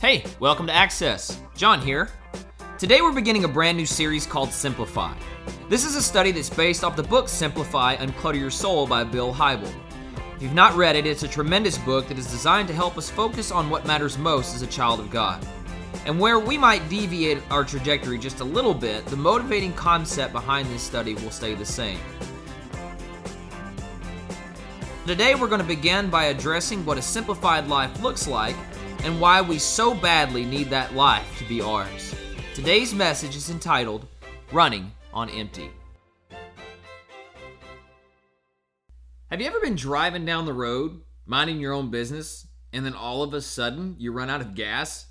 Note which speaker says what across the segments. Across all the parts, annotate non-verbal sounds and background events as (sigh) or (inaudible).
Speaker 1: Hey, welcome to Access. John here. Today we're beginning a brand new series called Simplify. This is a study that's based off the book Simplify Unclutter Your Soul by Bill Hybel. If you've not read it, it's a tremendous book that is designed to help us focus on what matters most as a child of God. And where we might deviate our trajectory just a little bit, the motivating concept behind this study will stay the same. Today we're going to begin by addressing what a simplified life looks like and why we so badly need that life to be ours. Today's message is entitled Running on Empty. Have you ever been driving down the road, minding your own business, and then all of a sudden you run out of gas?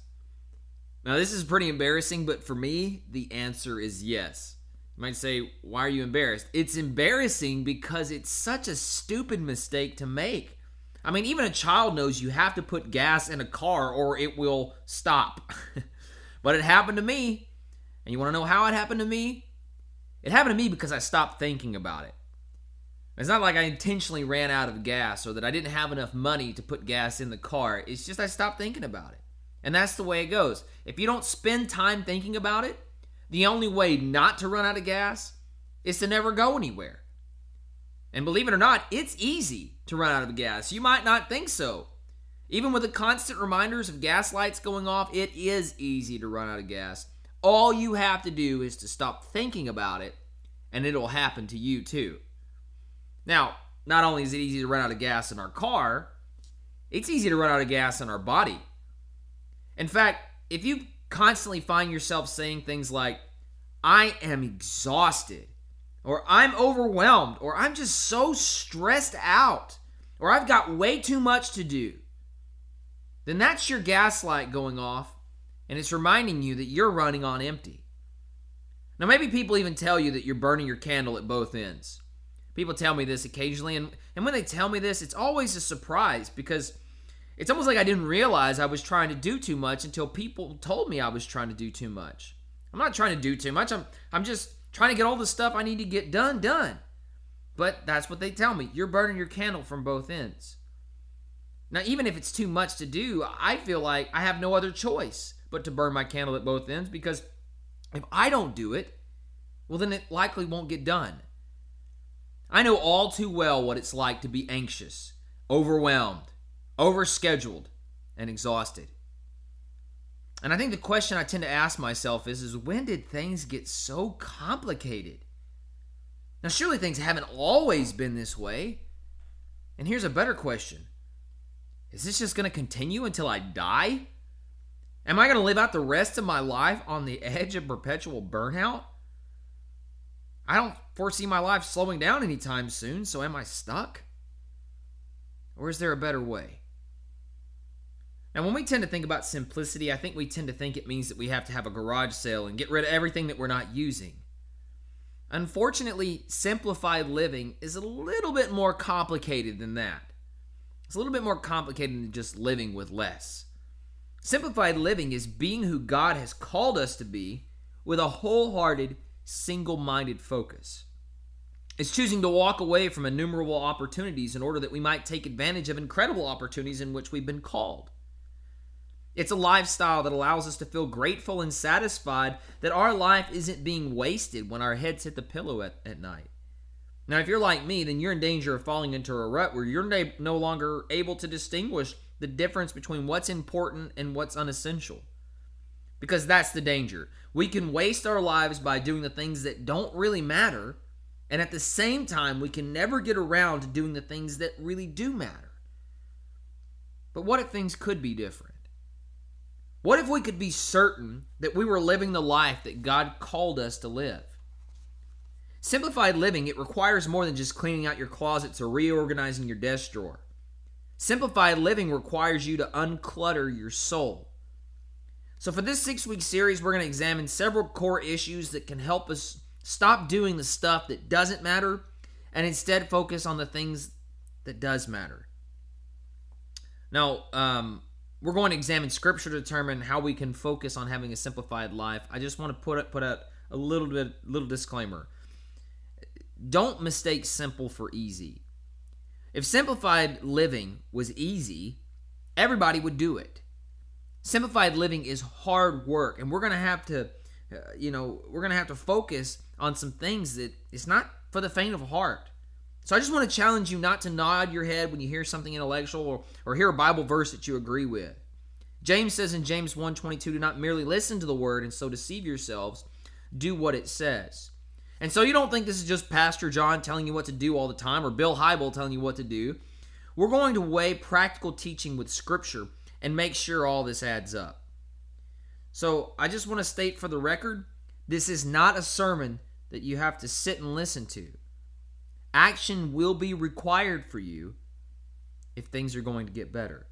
Speaker 1: Now, this is pretty embarrassing, but for me, the answer is yes. You might say, Why are you embarrassed? It's embarrassing because it's such a stupid mistake to make. I mean, even a child knows you have to put gas in a car or it will stop. (laughs) but it happened to me. And you want to know how it happened to me? It happened to me because I stopped thinking about it. It's not like I intentionally ran out of gas or that I didn't have enough money to put gas in the car. It's just I stopped thinking about it. And that's the way it goes. If you don't spend time thinking about it, the only way not to run out of gas is to never go anywhere. And believe it or not, it's easy to run out of gas. You might not think so. Even with the constant reminders of gas lights going off, it is easy to run out of gas. All you have to do is to stop thinking about it, and it'll happen to you too. Now, not only is it easy to run out of gas in our car, it's easy to run out of gas in our body. In fact, if you constantly find yourself saying things like, I am exhausted, or I'm overwhelmed, or I'm just so stressed out, or I've got way too much to do, then that's your gaslight going off and it's reminding you that you're running on empty. Now, maybe people even tell you that you're burning your candle at both ends. People tell me this occasionally, and, and when they tell me this, it's always a surprise because it's almost like I didn't realize I was trying to do too much until people told me I was trying to do too much. I'm not trying to do too much. I'm I'm just trying to get all the stuff I need to get done done. But that's what they tell me. You're burning your candle from both ends. Now, even if it's too much to do, I feel like I have no other choice but to burn my candle at both ends because if I don't do it, well, then it likely won't get done. I know all too well what it's like to be anxious, overwhelmed, overscheduled, and exhausted. And I think the question I tend to ask myself is, is when did things get so complicated? Now, surely things haven't always been this way. And here's a better question Is this just going to continue until I die? Am I going to live out the rest of my life on the edge of perpetual burnout? I don't foresee my life slowing down anytime soon, so am I stuck? Or is there a better way? Now, when we tend to think about simplicity, I think we tend to think it means that we have to have a garage sale and get rid of everything that we're not using. Unfortunately, simplified living is a little bit more complicated than that. It's a little bit more complicated than just living with less. Simplified living is being who God has called us to be with a wholehearted, single minded focus. It's choosing to walk away from innumerable opportunities in order that we might take advantage of incredible opportunities in which we've been called. It's a lifestyle that allows us to feel grateful and satisfied that our life isn't being wasted when our heads hit the pillow at, at night. Now, if you're like me, then you're in danger of falling into a rut where you're no longer able to distinguish the difference between what's important and what's unessential. Because that's the danger. We can waste our lives by doing the things that don't really matter, and at the same time, we can never get around to doing the things that really do matter. But what if things could be different? What if we could be certain that we were living the life that God called us to live? Simplified living, it requires more than just cleaning out your closets or reorganizing your desk drawer. Simplified living requires you to unclutter your soul. So, for this six week series, we're going to examine several core issues that can help us stop doing the stuff that doesn't matter and instead focus on the things that does matter. Now, um, we're going to examine scripture to determine how we can focus on having a simplified life. I just want to put put out a little bit little disclaimer. Don't mistake simple for easy. If simplified living was easy, everybody would do it. Simplified living is hard work, and we're going to have to, uh, you know, we're going to have to focus on some things that it's not for the faint of heart. So I just want to challenge you not to nod your head when you hear something intellectual or, or hear a Bible verse that you agree with. James says in James 1:22, do not merely listen to the word and so deceive yourselves, do what it says. And so you don't think this is just Pastor John telling you what to do all the time or Bill Hybel telling you what to do. We're going to weigh practical teaching with scripture and make sure all this adds up. So I just want to state for the record this is not a sermon that you have to sit and listen to. Action will be required for you if things are going to get better.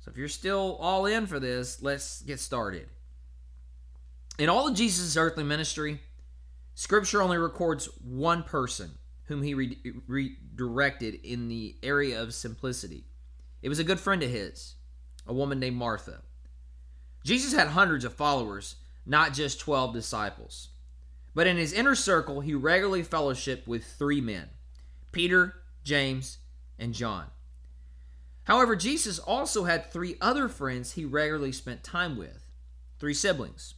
Speaker 1: So if you're still all in for this, let's get started. In all of Jesus' earthly ministry, Scripture only records one person whom he re- redirected in the area of simplicity. It was a good friend of his, a woman named Martha. Jesus had hundreds of followers, not just 12 disciples. But in his inner circle, he regularly fellowshiped with three men Peter, James, and John. However, Jesus also had three other friends he regularly spent time with three siblings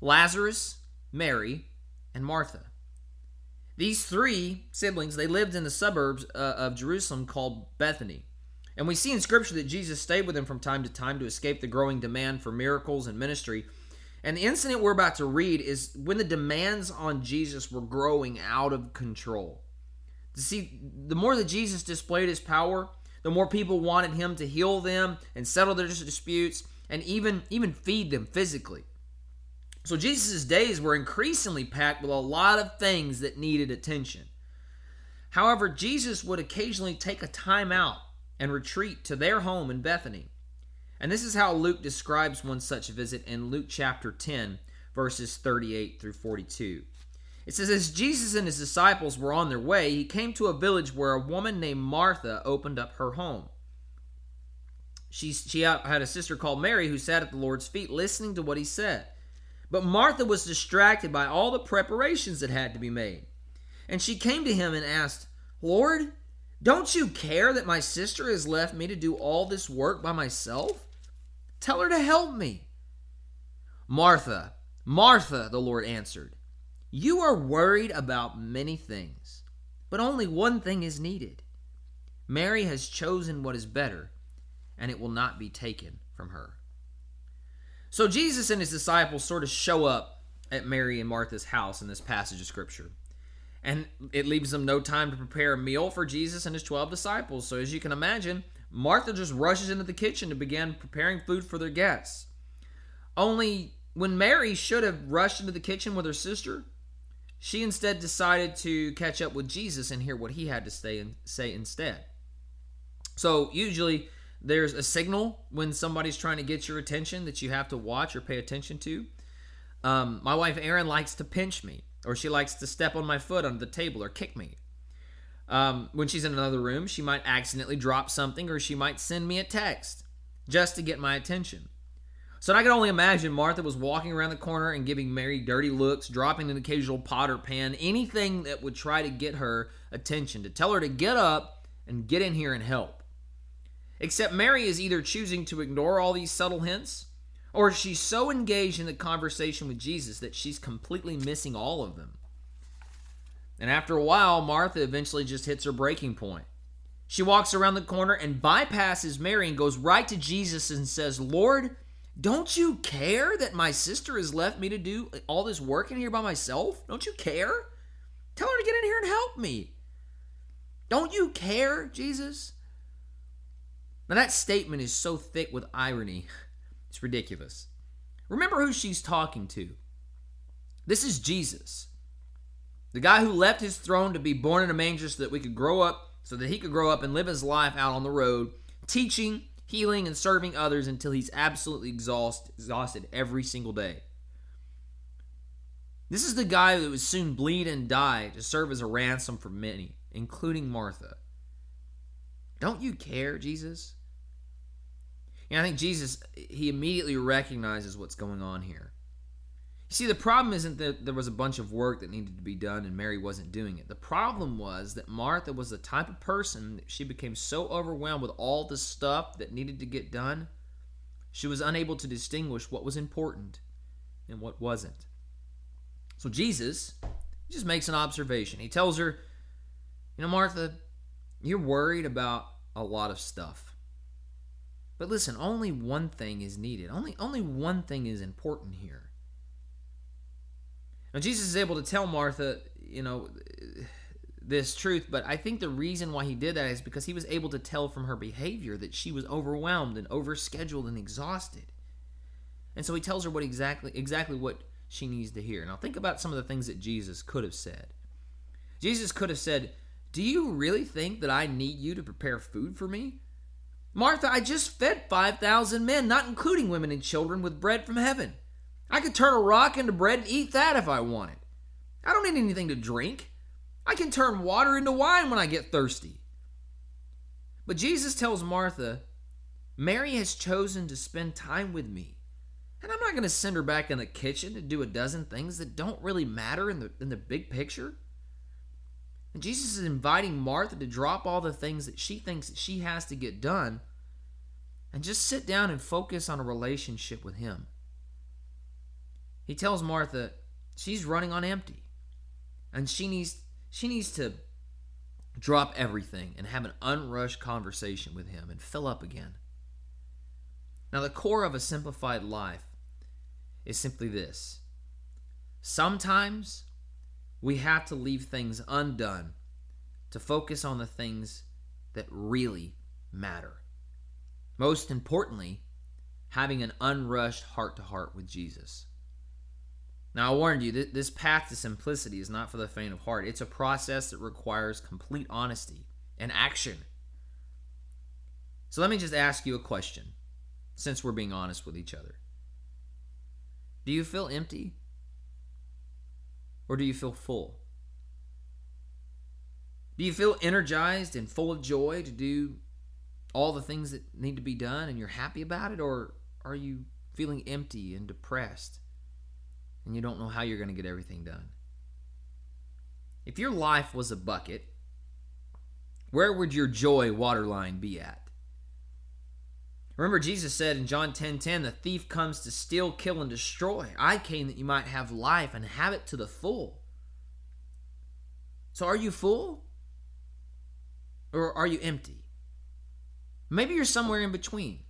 Speaker 1: Lazarus, Mary, and Martha. These three siblings, they lived in the suburbs uh, of Jerusalem called Bethany. And we see in Scripture that Jesus stayed with them from time to time to escape the growing demand for miracles and ministry. And the incident we're about to read is when the demands on Jesus were growing out of control. See, the more that Jesus displayed his power, the more people wanted him to heal them and settle their disputes and even even feed them physically. So Jesus' days were increasingly packed with a lot of things that needed attention. However, Jesus would occasionally take a time out and retreat to their home in Bethany. And this is how Luke describes one such visit in Luke chapter 10, verses 38 through 42. It says, As Jesus and his disciples were on their way, he came to a village where a woman named Martha opened up her home. She, she had a sister called Mary who sat at the Lord's feet listening to what he said. But Martha was distracted by all the preparations that had to be made. And she came to him and asked, Lord, don't you care that my sister has left me to do all this work by myself? Tell her to help me. Martha, Martha, the Lord answered, you are worried about many things, but only one thing is needed. Mary has chosen what is better, and it will not be taken from her. So Jesus and his disciples sort of show up at Mary and Martha's house in this passage of Scripture and it leaves them no time to prepare a meal for Jesus and his 12 disciples. So, as you can imagine, Martha just rushes into the kitchen to begin preparing food for their guests. Only when Mary should have rushed into the kitchen with her sister, she instead decided to catch up with Jesus and hear what he had to say, and say instead. So, usually, there's a signal when somebody's trying to get your attention that you have to watch or pay attention to. Um, my wife Erin likes to pinch me or she likes to step on my foot under the table or kick me. Um, when she's in another room, she might accidentally drop something or she might send me a text just to get my attention. So I can only imagine Martha was walking around the corner and giving Mary dirty looks, dropping an occasional pot or pan, anything that would try to get her attention, to tell her to get up and get in here and help. Except Mary is either choosing to ignore all these subtle hints or she's so engaged in the conversation with Jesus that she's completely missing all of them. And after a while, Martha eventually just hits her breaking point. She walks around the corner and bypasses Mary and goes right to Jesus and says, Lord, don't you care that my sister has left me to do all this work in here by myself? Don't you care? Tell her to get in here and help me. Don't you care, Jesus? Now, that statement is so thick with irony it's ridiculous. Remember who she's talking to. This is Jesus, the guy who left his throne to be born in a manger so that we could grow up, so that he could grow up and live his life out on the road, teaching, healing, and serving others until he's absolutely exhaust, exhausted every single day. This is the guy that would soon bleed and die to serve as a ransom for many, including Martha. Don't you care, Jesus? And I think Jesus, he immediately recognizes what's going on here. See, the problem isn't that there was a bunch of work that needed to be done and Mary wasn't doing it. The problem was that Martha was the type of person that she became so overwhelmed with all the stuff that needed to get done, She was unable to distinguish what was important and what wasn't. So Jesus just makes an observation. He tells her, You know, Martha, you're worried about a lot of stuff. But listen, only one thing is needed. Only only one thing is important here. Now Jesus is able to tell Martha, you know, this truth, but I think the reason why he did that is because he was able to tell from her behavior that she was overwhelmed and overscheduled and exhausted. And so he tells her what exactly exactly what she needs to hear. Now think about some of the things that Jesus could have said. Jesus could have said, "Do you really think that I need you to prepare food for me?" Martha, I just fed 5,000 men, not including women and children, with bread from heaven. I could turn a rock into bread and eat that if I wanted. I don't need anything to drink. I can turn water into wine when I get thirsty. But Jesus tells Martha, Mary has chosen to spend time with me. And I'm not going to send her back in the kitchen to do a dozen things that don't really matter in the, in the big picture. And Jesus is inviting Martha to drop all the things that she thinks that she has to get done and just sit down and focus on a relationship with Him. He tells Martha she's running on empty and she needs she needs to drop everything and have an unrushed conversation with him and fill up again. Now, the core of a simplified life is simply this sometimes we have to leave things undone to focus on the things that really matter. Most importantly, having an unrushed heart to heart with Jesus. Now, I warned you, this path to simplicity is not for the faint of heart. It's a process that requires complete honesty and action. So, let me just ask you a question, since we're being honest with each other. Do you feel empty? Or do you feel full? Do you feel energized and full of joy to do all the things that need to be done and you're happy about it? Or are you feeling empty and depressed and you don't know how you're going to get everything done? If your life was a bucket, where would your joy waterline be at? Remember, Jesus said in John 10 10, the thief comes to steal, kill, and destroy. I came that you might have life and have it to the full. So, are you full? Or are you empty? Maybe you're somewhere in between.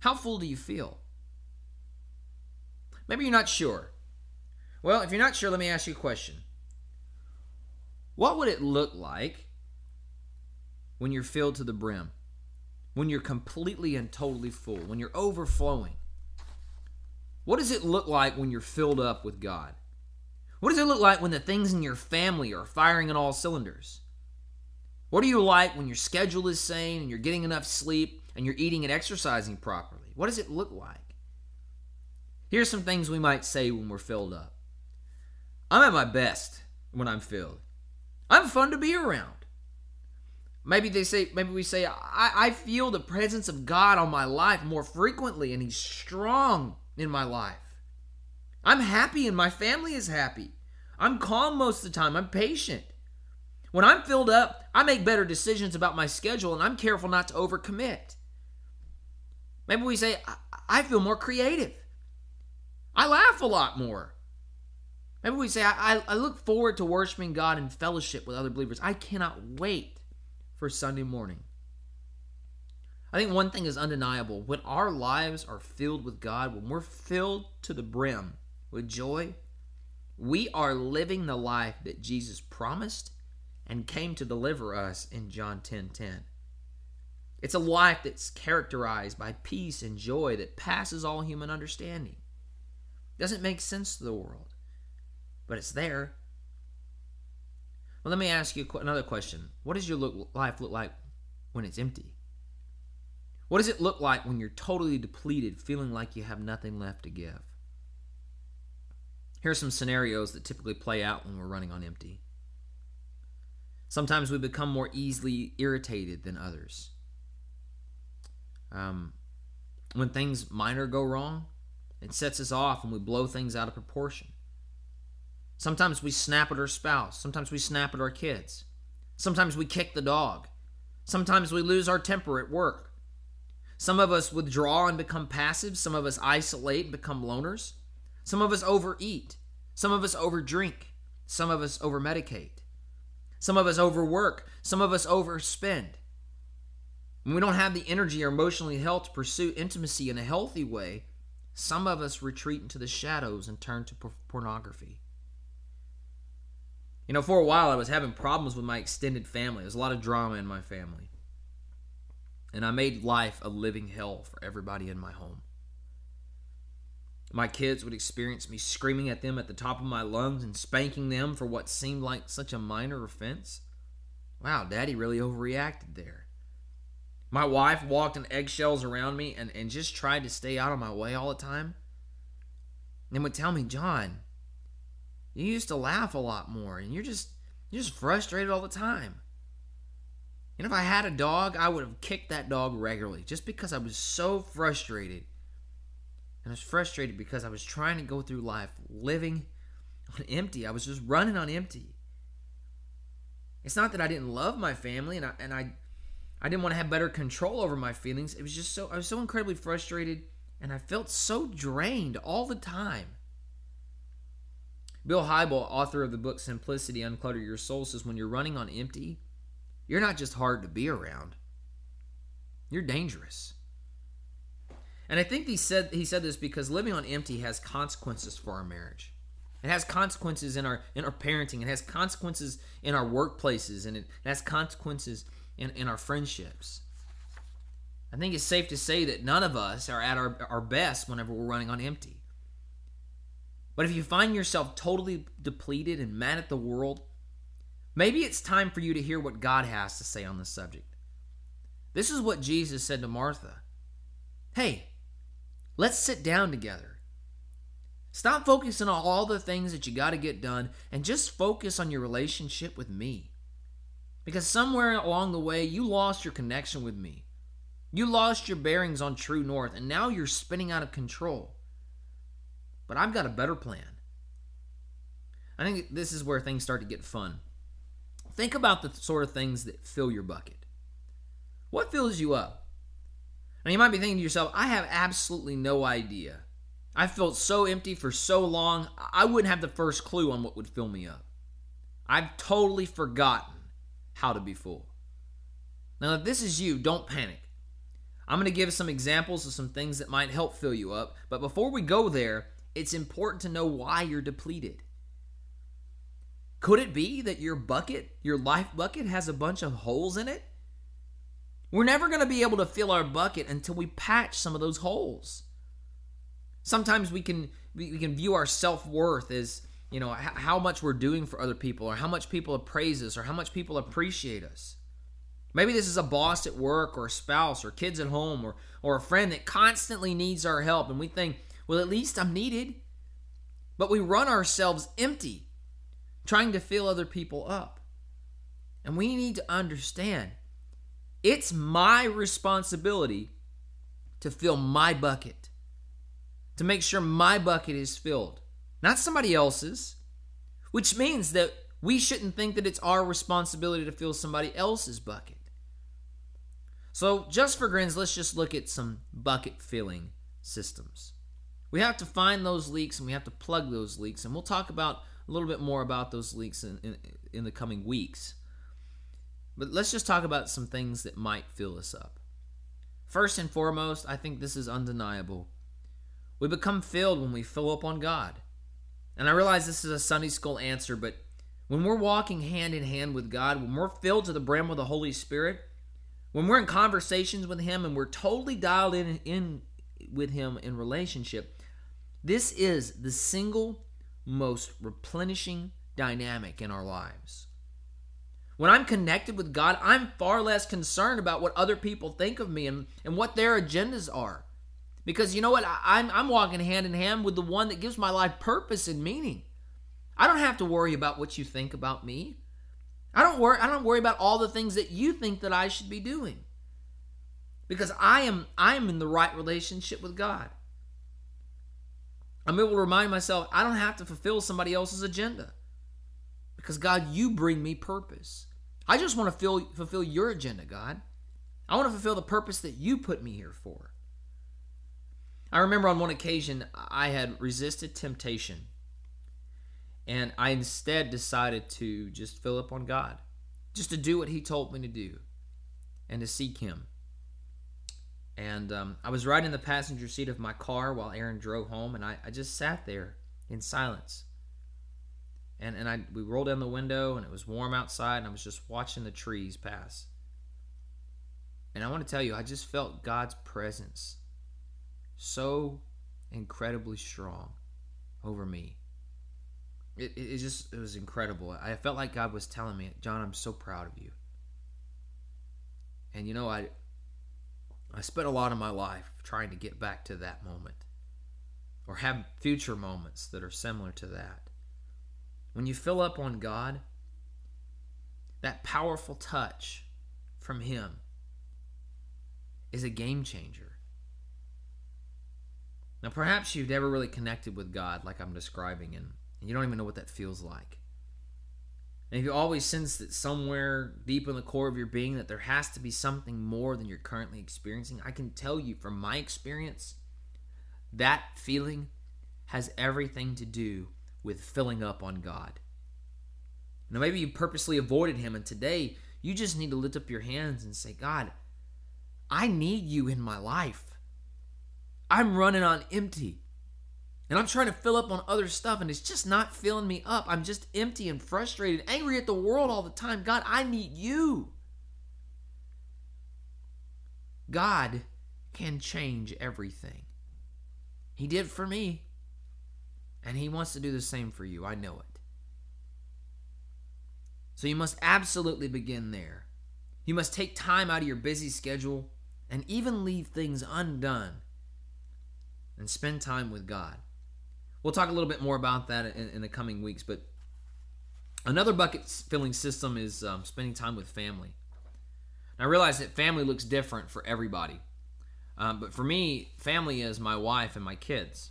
Speaker 1: How full do you feel? Maybe you're not sure. Well, if you're not sure, let me ask you a question. What would it look like when you're filled to the brim? When you're completely and totally full? When you're overflowing? What does it look like when you're filled up with God? What does it look like when the things in your family are firing on all cylinders? What are you like when your schedule is sane and you're getting enough sleep and you're eating and exercising properly? What does it look like? Here's some things we might say when we're filled up I'm at my best when I'm filled. I'm fun to be around. Maybe they say, maybe we say, I, I feel the presence of God on my life more frequently, and He's strong in my life. I'm happy, and my family is happy. I'm calm most of the time. I'm patient. When I'm filled up, I make better decisions about my schedule and I'm careful not to overcommit. Maybe we say, I feel more creative. I laugh a lot more. Maybe we say, I, I look forward to worshiping God in fellowship with other believers. I cannot wait for Sunday morning. I think one thing is undeniable. When our lives are filled with God, when we're filled to the brim with joy, we are living the life that Jesus promised and came to deliver us in John 10:10. 10, 10. It's a life that's characterized by peace and joy that passes all human understanding. Doesn't make sense to the world, but it's there. Well, let me ask you another question. What does your look, life look like when it's empty? What does it look like when you're totally depleted, feeling like you have nothing left to give? Here are some scenarios that typically play out when we're running on empty. Sometimes we become more easily irritated than others. Um, when things minor go wrong, it sets us off and we blow things out of proportion. Sometimes we snap at our spouse. Sometimes we snap at our kids. Sometimes we kick the dog. Sometimes we lose our temper at work. Some of us withdraw and become passive. Some of us isolate and become loners. Some of us overeat. Some of us overdrink. Some of us overmedicate. Some of us overwork. Some of us overspend. When we don't have the energy or emotional health to pursue intimacy in a healthy way, some of us retreat into the shadows and turn to pornography. You know, for a while I was having problems with my extended family. There's a lot of drama in my family. And I made life a living hell for everybody in my home. My kids would experience me screaming at them at the top of my lungs and spanking them for what seemed like such a minor offense. Wow, daddy really overreacted there. My wife walked in eggshells around me and, and just tried to stay out of my way all the time. And would tell me, John, you used to laugh a lot more and you're just you're just frustrated all the time. And if I had a dog, I would have kicked that dog regularly just because I was so frustrated. And I was frustrated because I was trying to go through life living on empty. I was just running on empty. It's not that I didn't love my family and I and I I didn't want to have better control over my feelings. It was just so I was so incredibly frustrated and I felt so drained all the time. Bill Hybel, author of the book Simplicity Unclutter Your Soul, says when you're running on empty, you're not just hard to be around. You're dangerous. And I think he said he said this because living on empty has consequences for our marriage. It has consequences in our in our parenting. It has consequences in our workplaces, and it has consequences in, in our friendships. I think it's safe to say that none of us are at our, our best whenever we're running on empty. But if you find yourself totally depleted and mad at the world, maybe it's time for you to hear what God has to say on the subject. This is what Jesus said to Martha Hey, let's sit down together. Stop focusing on all the things that you got to get done and just focus on your relationship with me. Because somewhere along the way, you lost your connection with me. You lost your bearings on true north, and now you're spinning out of control. But I've got a better plan. I think this is where things start to get fun. Think about the sort of things that fill your bucket. What fills you up? Now, you might be thinking to yourself, I have absolutely no idea. I felt so empty for so long, I wouldn't have the first clue on what would fill me up. I've totally forgotten how to be full. Now, if this is you, don't panic. I'm going to give some examples of some things that might help fill you up, but before we go there, it's important to know why you're depleted. Could it be that your bucket, your life bucket, has a bunch of holes in it? We're never going to be able to fill our bucket until we patch some of those holes. Sometimes we can we can view our self-worth as, you know, how much we're doing for other people or how much people appraise us or how much people appreciate us. Maybe this is a boss at work or a spouse or kids at home or or a friend that constantly needs our help and we think, well, at least I'm needed. But we run ourselves empty trying to fill other people up. And we need to understand it's my responsibility to fill my bucket, to make sure my bucket is filled, not somebody else's, which means that we shouldn't think that it's our responsibility to fill somebody else's bucket. So, just for grins, let's just look at some bucket filling systems. We have to find those leaks and we have to plug those leaks, and we'll talk about a little bit more about those leaks in, in, in the coming weeks. But let's just talk about some things that might fill us up. First and foremost, I think this is undeniable. We become filled when we fill up on God. And I realize this is a Sunday school answer, but when we're walking hand in hand with God, when we're filled to the brim with the Holy Spirit, when we're in conversations with Him and we're totally dialed in, in with Him in relationship, this is the single most replenishing dynamic in our lives. When I'm connected with God, I'm far less concerned about what other people think of me and, and what their agendas are. Because you know what? I, am I'm walking hand in hand with the one that gives my life purpose and meaning. I don't have to worry about what you think about me. I don't worry I don't worry about all the things that you think that I should be doing. Because I am I am in the right relationship with God. I'm able to remind myself I don't have to fulfill somebody else's agenda. Because God, you bring me purpose. I just want to fill, fulfill your agenda, God. I want to fulfill the purpose that you put me here for. I remember on one occasion I had resisted temptation and I instead decided to just fill up on God, just to do what He told me to do and to seek Him. And um, I was riding in the passenger seat of my car while Erin drove home, and I, I just sat there in silence. And, and I we rolled down the window, and it was warm outside, and I was just watching the trees pass. And I want to tell you, I just felt God's presence so incredibly strong over me. It, it, it, just it was incredible. I felt like God was telling me, John, I'm so proud of you. And you know, I I spent a lot of my life trying to get back to that moment or have future moments that are similar to that. When you fill up on God, that powerful touch from Him is a game changer. Now, perhaps you've never really connected with God like I'm describing, and, you don't even know what that feels like. And if you always sense that somewhere deep in the core of your being that there has to be something more than you're currently experiencing, I can tell you from my experience, that feeling has everything to do with filling up on God. Now, maybe you purposely avoided Him, and today you just need to lift up your hands and say, God, I need you in my life. I'm running on empty. And I'm trying to fill up on other stuff, and it's just not filling me up. I'm just empty and frustrated, angry at the world all the time. God, I need you. God can change everything. He did for me, and He wants to do the same for you. I know it. So you must absolutely begin there. You must take time out of your busy schedule and even leave things undone and spend time with God. We'll talk a little bit more about that in, in the coming weeks, but another bucket filling system is um, spending time with family. And I realize that family looks different for everybody, um, but for me, family is my wife and my kids.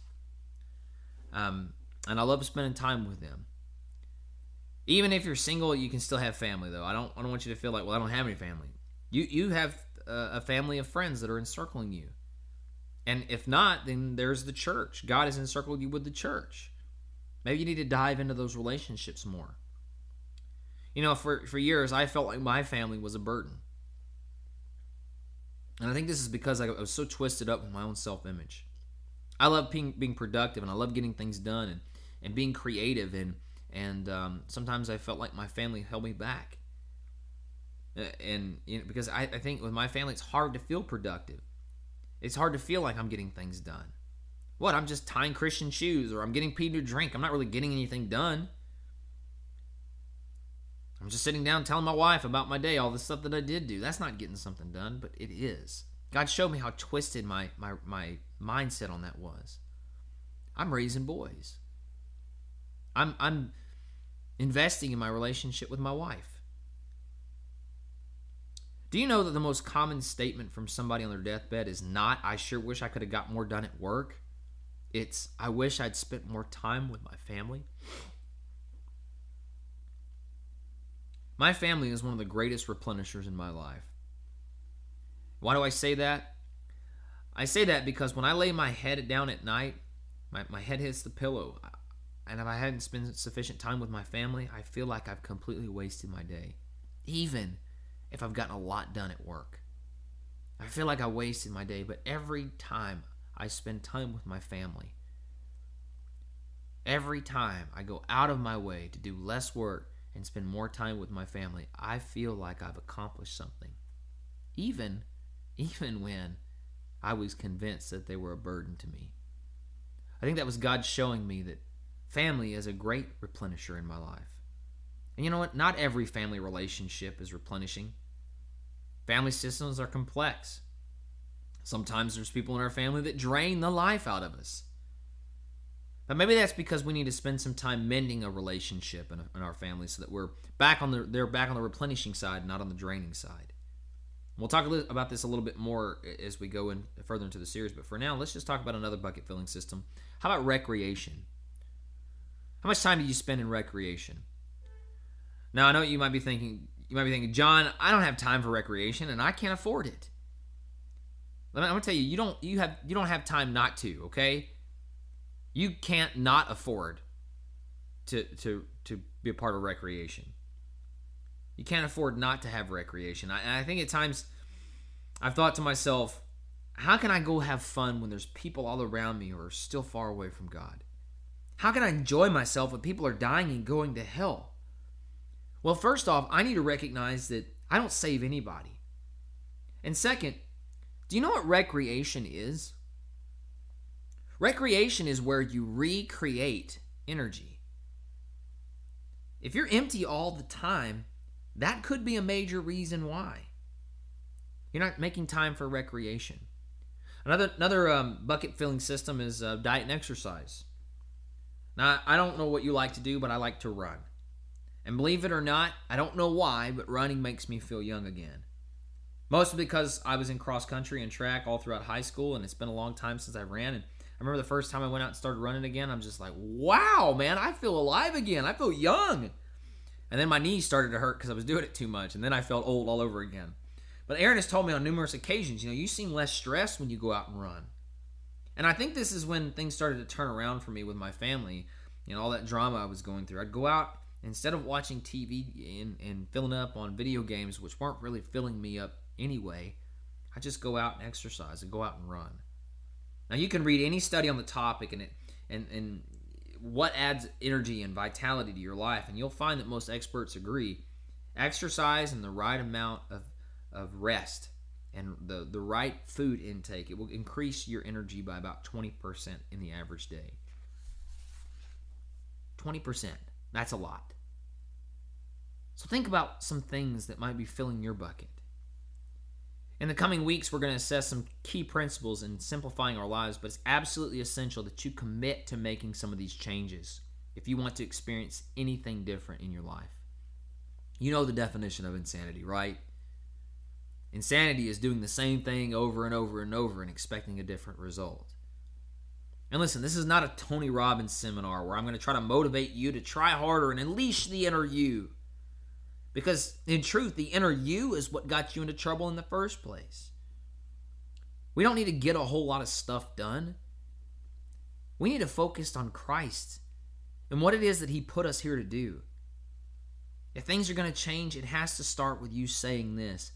Speaker 1: Um, and I love spending time with them. Even if you're single, you can still have family, though. I don't. I don't want you to feel like, well, I don't have any family. You you have a family of friends that are encircling you. And if not, then there's the church. God has encircled you with the church. Maybe you need to dive into those relationships more. You know, for, for years, I felt like my family was a burden. And I think this is because I was so twisted up with my own self image. I love being, being productive and I love getting things done and, and being creative. And, and um, sometimes I felt like my family held me back. Uh, and you know, because I, I think with my family it's hard to feel productive it's hard to feel like i'm getting things done. What i'm just tying christian shoes or i'm getting people to drink. I'm not really getting anything done. I'm just sitting down telling my wife about my day all the stuff that i did do. That's not getting something done but it is. God showed me how twisted my my, my mindset on that was. I'm raising boys. I'm i'm investing in my relationship with my wife do you know that the most common statement from somebody on their deathbed is not, I sure wish I could have got more done at work? It's, I wish I'd spent more time with my family. My family is one of the greatest replenishers in my life. Why do I say that? I say that because when I lay my head down at night, my, my head hits the pillow, and if I hadn't spent sufficient time with my family, I feel like I've completely wasted my day. Even if I've gotten a lot done at work. I feel like I wasted my day, but every time I spend time with my family, every time I go out of my way to do less work and spend more time with my family, I feel like I've accomplished something. Even even when I was convinced that they were a burden to me. I think that was God showing me that family is a great replenisher in my life. And you know what? Not every family relationship is replenishing. Family systems are complex. Sometimes there's people in our family that drain the life out of us. But maybe that's because we need to spend some time mending a relationship in, in our family so that we're back on the they're back on the replenishing side, not on the draining side. We'll talk about this a little bit more as we go in further into the series, but for now, let's just talk about another bucket filling system. How about recreation? How much time do you spend in recreation? Now, I know you might be thinking, you might be thinking, John, I don't have time for recreation and I can't afford it. I'm gonna tell you, you don't you have you don't have time not to. Okay, you can't not afford to to to be a part of recreation. You can't afford not to have recreation. I, I think at times I've thought to myself, how can I go have fun when there's people all around me who are still far away from God? How can I enjoy myself when people are dying and going to hell? Well, first off, I need to recognize that I don't save anybody. And second, do you know what recreation is? Recreation is where you recreate energy. If you're empty all the time, that could be a major reason why. You're not making time for recreation. Another another um, bucket filling system is uh, diet and exercise. Now I don't know what you like to do, but I like to run. And believe it or not, I don't know why, but running makes me feel young again. Mostly because I was in cross country and track all throughout high school, and it's been a long time since I ran. And I remember the first time I went out and started running again, I'm just like, wow, man, I feel alive again. I feel young. And then my knees started to hurt because I was doing it too much, and then I felt old all over again. But Erin has told me on numerous occasions, you know, you seem less stressed when you go out and run. And I think this is when things started to turn around for me with my family and all that drama I was going through. I'd go out instead of watching TV and, and filling up on video games, which weren't really filling me up anyway, I just go out and exercise and go out and run. Now you can read any study on the topic and it and and what adds energy and vitality to your life, and you'll find that most experts agree. Exercise and the right amount of, of rest and the, the right food intake, it will increase your energy by about 20% in the average day. 20%. That's a lot. So think about some things that might be filling your bucket. In the coming weeks, we're going to assess some key principles in simplifying our lives, but it's absolutely essential that you commit to making some of these changes if you want to experience anything different in your life. You know the definition of insanity, right? Insanity is doing the same thing over and over and over and expecting a different result. And listen, this is not a Tony Robbins seminar where I'm going to try to motivate you to try harder and unleash the inner you. Because in truth, the inner you is what got you into trouble in the first place. We don't need to get a whole lot of stuff done. We need to focus on Christ and what it is that He put us here to do. If things are going to change, it has to start with you saying this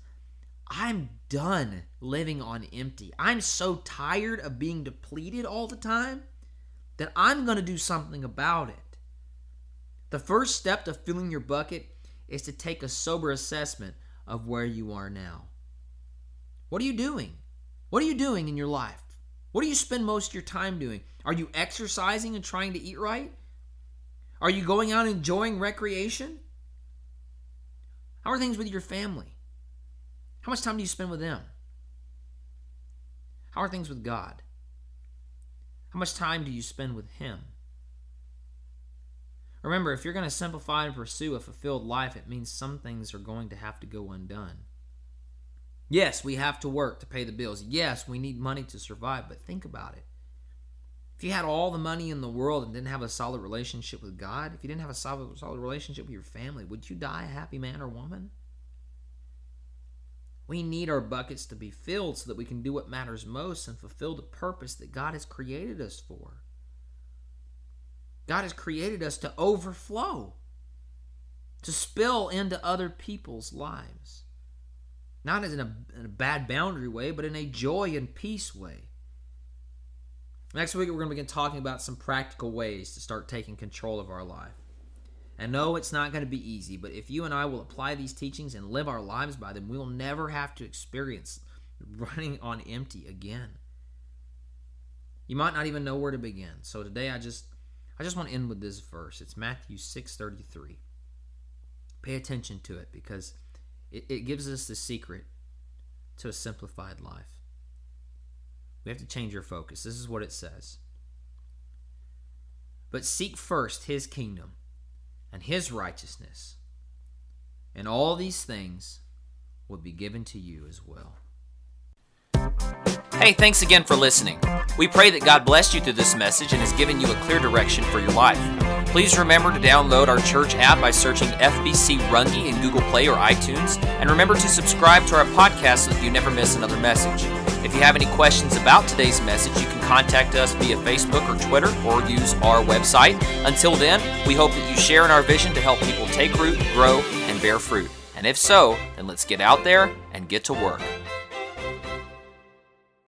Speaker 1: I'm done living on empty. I'm so tired of being depleted all the time that I'm going to do something about it. The first step to filling your bucket is to take a sober assessment of where you are now. What are you doing? What are you doing in your life? What do you spend most of your time doing? Are you exercising and trying to eat right? Are you going out enjoying recreation? How are things with your family? How much time do you spend with them? How are things with God? How much time do you spend with Him? Remember, if you're going to simplify and pursue a fulfilled life, it means some things are going to have to go undone. Yes, we have to work to pay the bills. Yes, we need money to survive, but think about it. If you had all the money in the world and didn't have a solid relationship with God, if you didn't have a solid, solid relationship with your family, would you die a happy man or woman? We need our buckets to be filled so that we can do what matters most and fulfill the purpose that God has created us for. God has created us to overflow, to spill into other people's lives. Not in a, in a bad boundary way, but in a joy and peace way. Next week, we're going to begin talking about some practical ways to start taking control of our life. And no, it's not going to be easy, but if you and I will apply these teachings and live our lives by them, we will never have to experience running on empty again. You might not even know where to begin. So today I just I just want to end with this verse. It's Matthew 6:33. Pay attention to it because it, it gives us the secret to a simplified life. We have to change your focus. This is what it says. But seek first his kingdom and his righteousness, and all these things will be given to you as well. Hey, thanks again for listening. We pray that God blessed you through this message and has given you a clear direction for your life. Please remember to download our church app by searching FBC Runge in Google Play or iTunes, and remember to subscribe to our podcast so that you never miss another message. If you have any questions about today's message, you can contact us via Facebook or Twitter or use our website. Until then, we hope that you share in our vision to help people take root, grow, and bear fruit. And if so, then let's get out there and get to work.